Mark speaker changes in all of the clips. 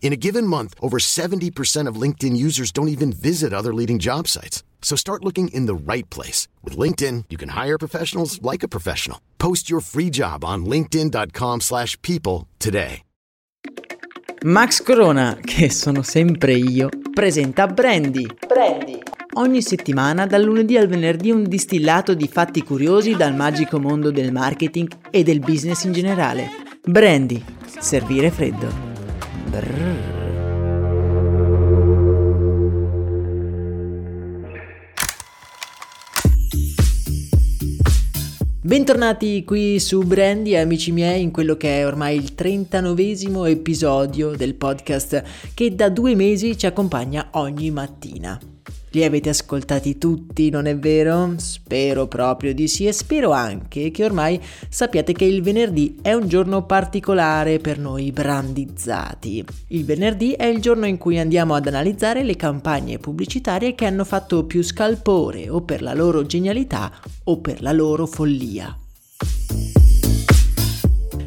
Speaker 1: In a given month, over 70% of LinkedIn users don't even visit other leading job sites. So start looking in the right place. With LinkedIn, you can hire professionals like a professional. Post your free job on linkedin.com slash people today.
Speaker 2: Max Corona, che sono sempre io, presenta Brandy. Brandy. Ogni settimana, dal lunedì al venerdì, un distillato di fatti curiosi dal magico mondo del marketing e del business in generale. Brandy. Servire freddo. Bentornati qui su Brandy, amici miei, in quello che è ormai il 39 episodio del podcast che da due mesi ci accompagna ogni mattina. Li avete ascoltati tutti, non è vero? Spero proprio di sì e spero anche che ormai sappiate che il venerdì è un giorno particolare per noi brandizzati. Il venerdì è il giorno in cui andiamo ad analizzare le campagne pubblicitarie che hanno fatto più scalpore o per la loro genialità o per la loro follia.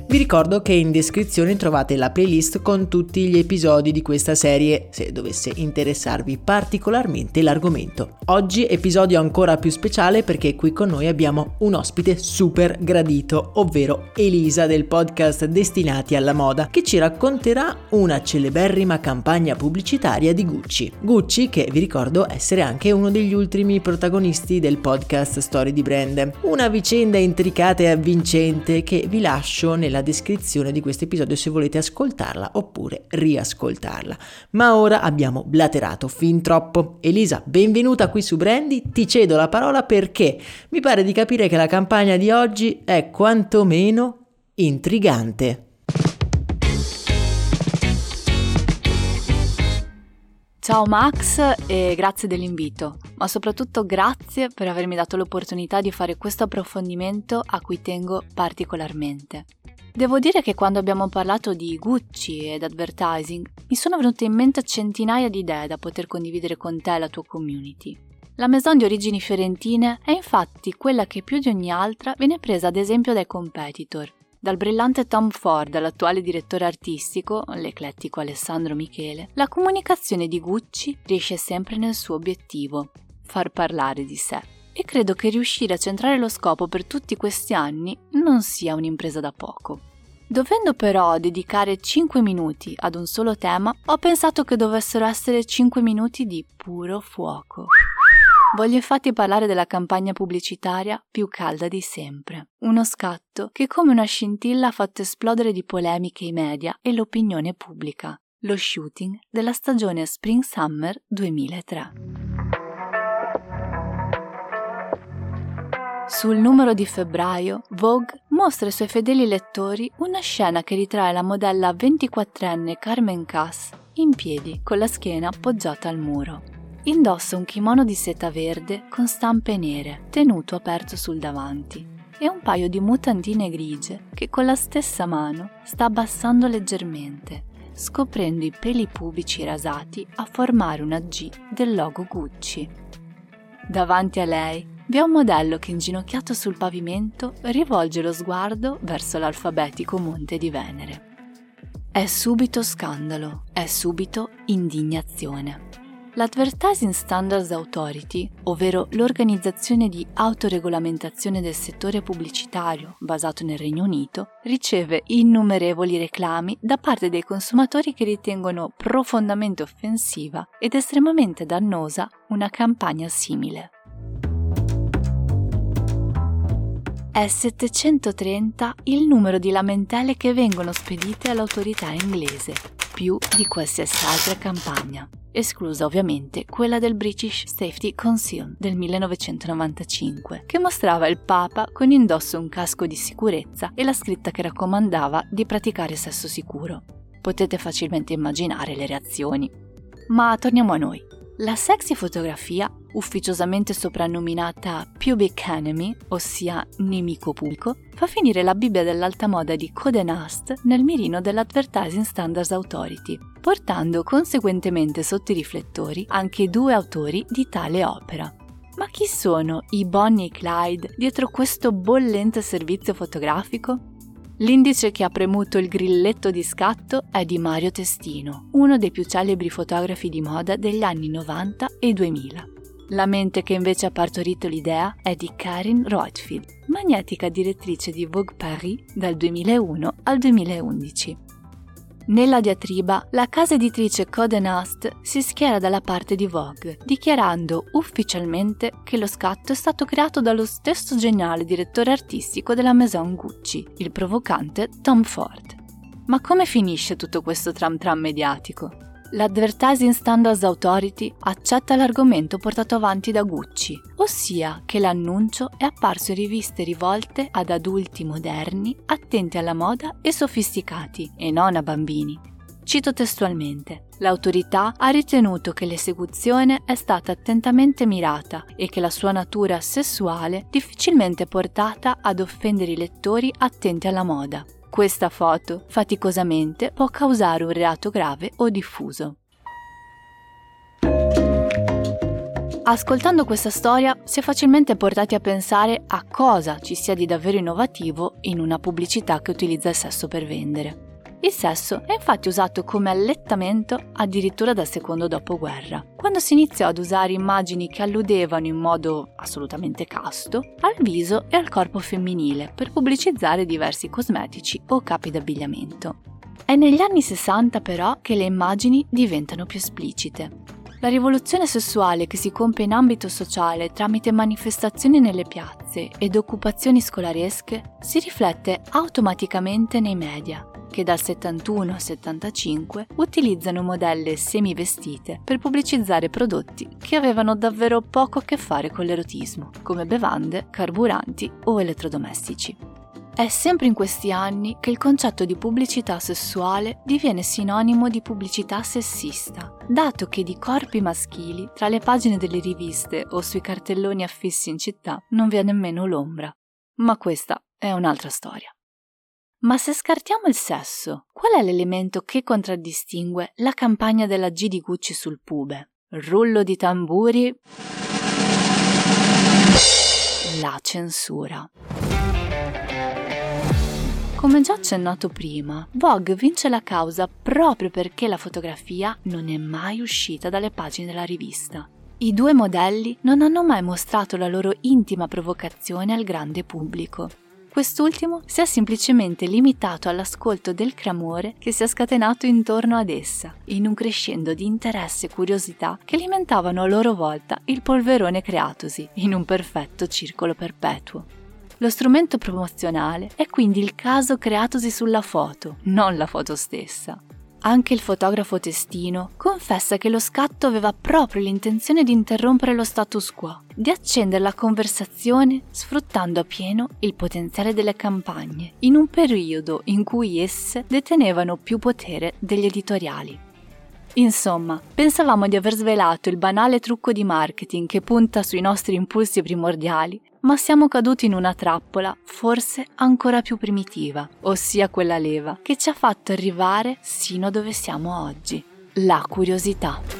Speaker 2: Vi ricordo che in descrizione trovate la playlist con tutti gli episodi di questa serie se dovesse interessarvi particolarmente l'argomento. Oggi episodio ancora più speciale perché qui con noi abbiamo un ospite super gradito, ovvero Elisa del podcast Destinati alla Moda, che ci racconterà una celeberrima campagna pubblicitaria di Gucci. Gucci che vi ricordo essere anche uno degli ultimi protagonisti del podcast Story di Brand. Una vicenda intricata e avvincente che vi lascio nella nella descrizione di questo episodio se volete ascoltarla oppure riascoltarla. Ma ora abbiamo blaterato fin troppo. Elisa, benvenuta qui su Brandy, ti cedo la parola perché mi pare di capire che la campagna di oggi è quantomeno intrigante.
Speaker 3: Ciao Max e grazie dell'invito, ma soprattutto grazie per avermi dato l'opportunità di fare questo approfondimento a cui tengo particolarmente. Devo dire che quando abbiamo parlato di Gucci ed advertising mi sono venute in mente centinaia di idee da poter condividere con te e la tua community. La Maison di origini fiorentine è infatti quella che più di ogni altra viene presa ad esempio dai competitor. Dal brillante Tom Ford all'attuale direttore artistico, l'eclettico Alessandro Michele, la comunicazione di Gucci riesce sempre nel suo obiettivo, far parlare di sé. E credo che riuscire a centrare lo scopo per tutti questi anni non sia un'impresa da poco. Dovendo però dedicare 5 minuti ad un solo tema, ho pensato che dovessero essere 5 minuti di puro fuoco. Voglio infatti parlare della campagna pubblicitaria più calda di sempre. Uno scatto che come una scintilla ha fatto esplodere di polemiche i media e l'opinione pubblica. Lo shooting della stagione Spring Summer 2003. Sul numero di febbraio, Vogue mostra ai suoi fedeli lettori una scena che ritrae la modella 24enne Carmen Cass in piedi, con la schiena appoggiata al muro. Indossa un kimono di seta verde con stampe nere, tenuto aperto sul davanti, e un paio di mutandine grigie che con la stessa mano sta abbassando leggermente, scoprendo i peli pubici rasati a formare una G del logo Gucci. Davanti a lei vi è un modello che inginocchiato sul pavimento rivolge lo sguardo verso l'alfabetico Monte di Venere. È subito scandalo, è subito indignazione. L'Advertising Standards Authority, ovvero l'organizzazione di autoregolamentazione del settore pubblicitario basato nel Regno Unito, riceve innumerevoli reclami da parte dei consumatori che ritengono profondamente offensiva ed estremamente dannosa una campagna simile. È 730 il numero di lamentele che vengono spedite all'autorità inglese, più di qualsiasi altra campagna, esclusa ovviamente quella del British Safety Council del 1995, che mostrava il Papa con indosso un casco di sicurezza e la scritta che raccomandava di praticare sesso sicuro. Potete facilmente immaginare le reazioni. Ma torniamo a noi. La sexy fotografia, ufficiosamente soprannominata Pubic Enemy, ossia nemico pubblico, fa finire la Bibbia dell'alta moda di Code Nast nel mirino dell'Advertising Standards Authority, portando conseguentemente sotto i riflettori anche due autori di tale opera. Ma chi sono i Bonnie e Clyde dietro questo bollente servizio fotografico? L'indice che ha premuto il grilletto di scatto è di Mario Testino, uno dei più celebri fotografi di moda degli anni 90 e 2000. La mente che invece ha partorito l'idea è di Karin Roitfield, magnetica direttrice di Vogue Paris dal 2001 al 2011. Nella diatriba, la casa editrice Code Nast si schiera dalla parte di Vogue, dichiarando ufficialmente che lo scatto è stato creato dallo stesso geniale direttore artistico della Maison Gucci, il provocante Tom Ford. Ma come finisce tutto questo tram tram mediatico? L'Advertising Standards Authority accetta l'argomento portato avanti da Gucci, ossia che l'annuncio è apparso in riviste rivolte ad adulti moderni, attenti alla moda e sofisticati, e non a bambini. Cito testualmente, l'autorità ha ritenuto che l'esecuzione è stata attentamente mirata e che la sua natura sessuale difficilmente portata ad offendere i lettori attenti alla moda. Questa foto, faticosamente, può causare un reato grave o diffuso. Ascoltando questa storia si è facilmente portati a pensare a cosa ci sia di davvero innovativo in una pubblicità che utilizza il sesso per vendere. Il sesso è infatti usato come allettamento addirittura dal secondo dopoguerra, quando si iniziò ad usare immagini che alludevano in modo assolutamente casto al viso e al corpo femminile per pubblicizzare diversi cosmetici o capi d'abbigliamento. È negli anni 60 però che le immagini diventano più esplicite. La rivoluzione sessuale che si compie in ambito sociale tramite manifestazioni nelle piazze ed occupazioni scolaresche si riflette automaticamente nei media, che dal 71 al 75 utilizzano modelle semivestite per pubblicizzare prodotti che avevano davvero poco a che fare con l'erotismo, come bevande, carburanti o elettrodomestici. È sempre in questi anni che il concetto di pubblicità sessuale diviene sinonimo di pubblicità sessista, dato che di corpi maschili tra le pagine delle riviste o sui cartelloni affissi in città non vi è nemmeno l'ombra. Ma questa è un'altra storia. Ma se scartiamo il sesso, qual è l'elemento che contraddistingue la campagna della G di Gucci sul pube? Rullo di tamburi. La censura. Come già accennato prima, Vogue vince la causa proprio perché la fotografia non è mai uscita dalle pagine della rivista. I due modelli non hanno mai mostrato la loro intima provocazione al grande pubblico. Quest'ultimo si è semplicemente limitato all'ascolto del clamore che si è scatenato intorno ad essa, in un crescendo di interesse e curiosità che alimentavano a loro volta il polverone creatosi in un perfetto circolo perpetuo. Lo strumento promozionale è quindi il caso creatosi sulla foto, non la foto stessa. Anche il fotografo testino confessa che lo scatto aveva proprio l'intenzione di interrompere lo status quo, di accendere la conversazione sfruttando appieno il potenziale delle campagne, in un periodo in cui esse detenevano più potere degli editoriali. Insomma, pensavamo di aver svelato il banale trucco di marketing che punta sui nostri impulsi primordiali ma siamo caduti in una trappola forse ancora più primitiva, ossia quella leva che ci ha fatto arrivare sino dove siamo oggi, la curiosità.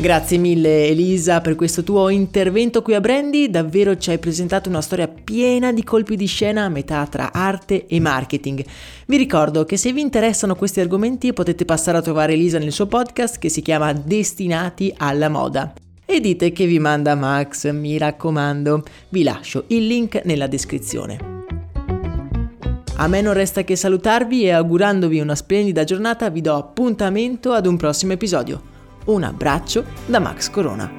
Speaker 2: Grazie mille Elisa per questo tuo intervento qui a Brandy, davvero ci hai presentato una storia piena di colpi di scena a metà tra arte e marketing. Vi ricordo che se vi interessano questi argomenti potete passare a trovare Elisa nel suo podcast che si chiama Destinati alla moda. E dite che vi manda Max, mi raccomando. Vi lascio il link nella descrizione. A me non resta che salutarvi e augurandovi una splendida giornata vi do appuntamento ad un prossimo episodio. Un abbraccio da Max Corona.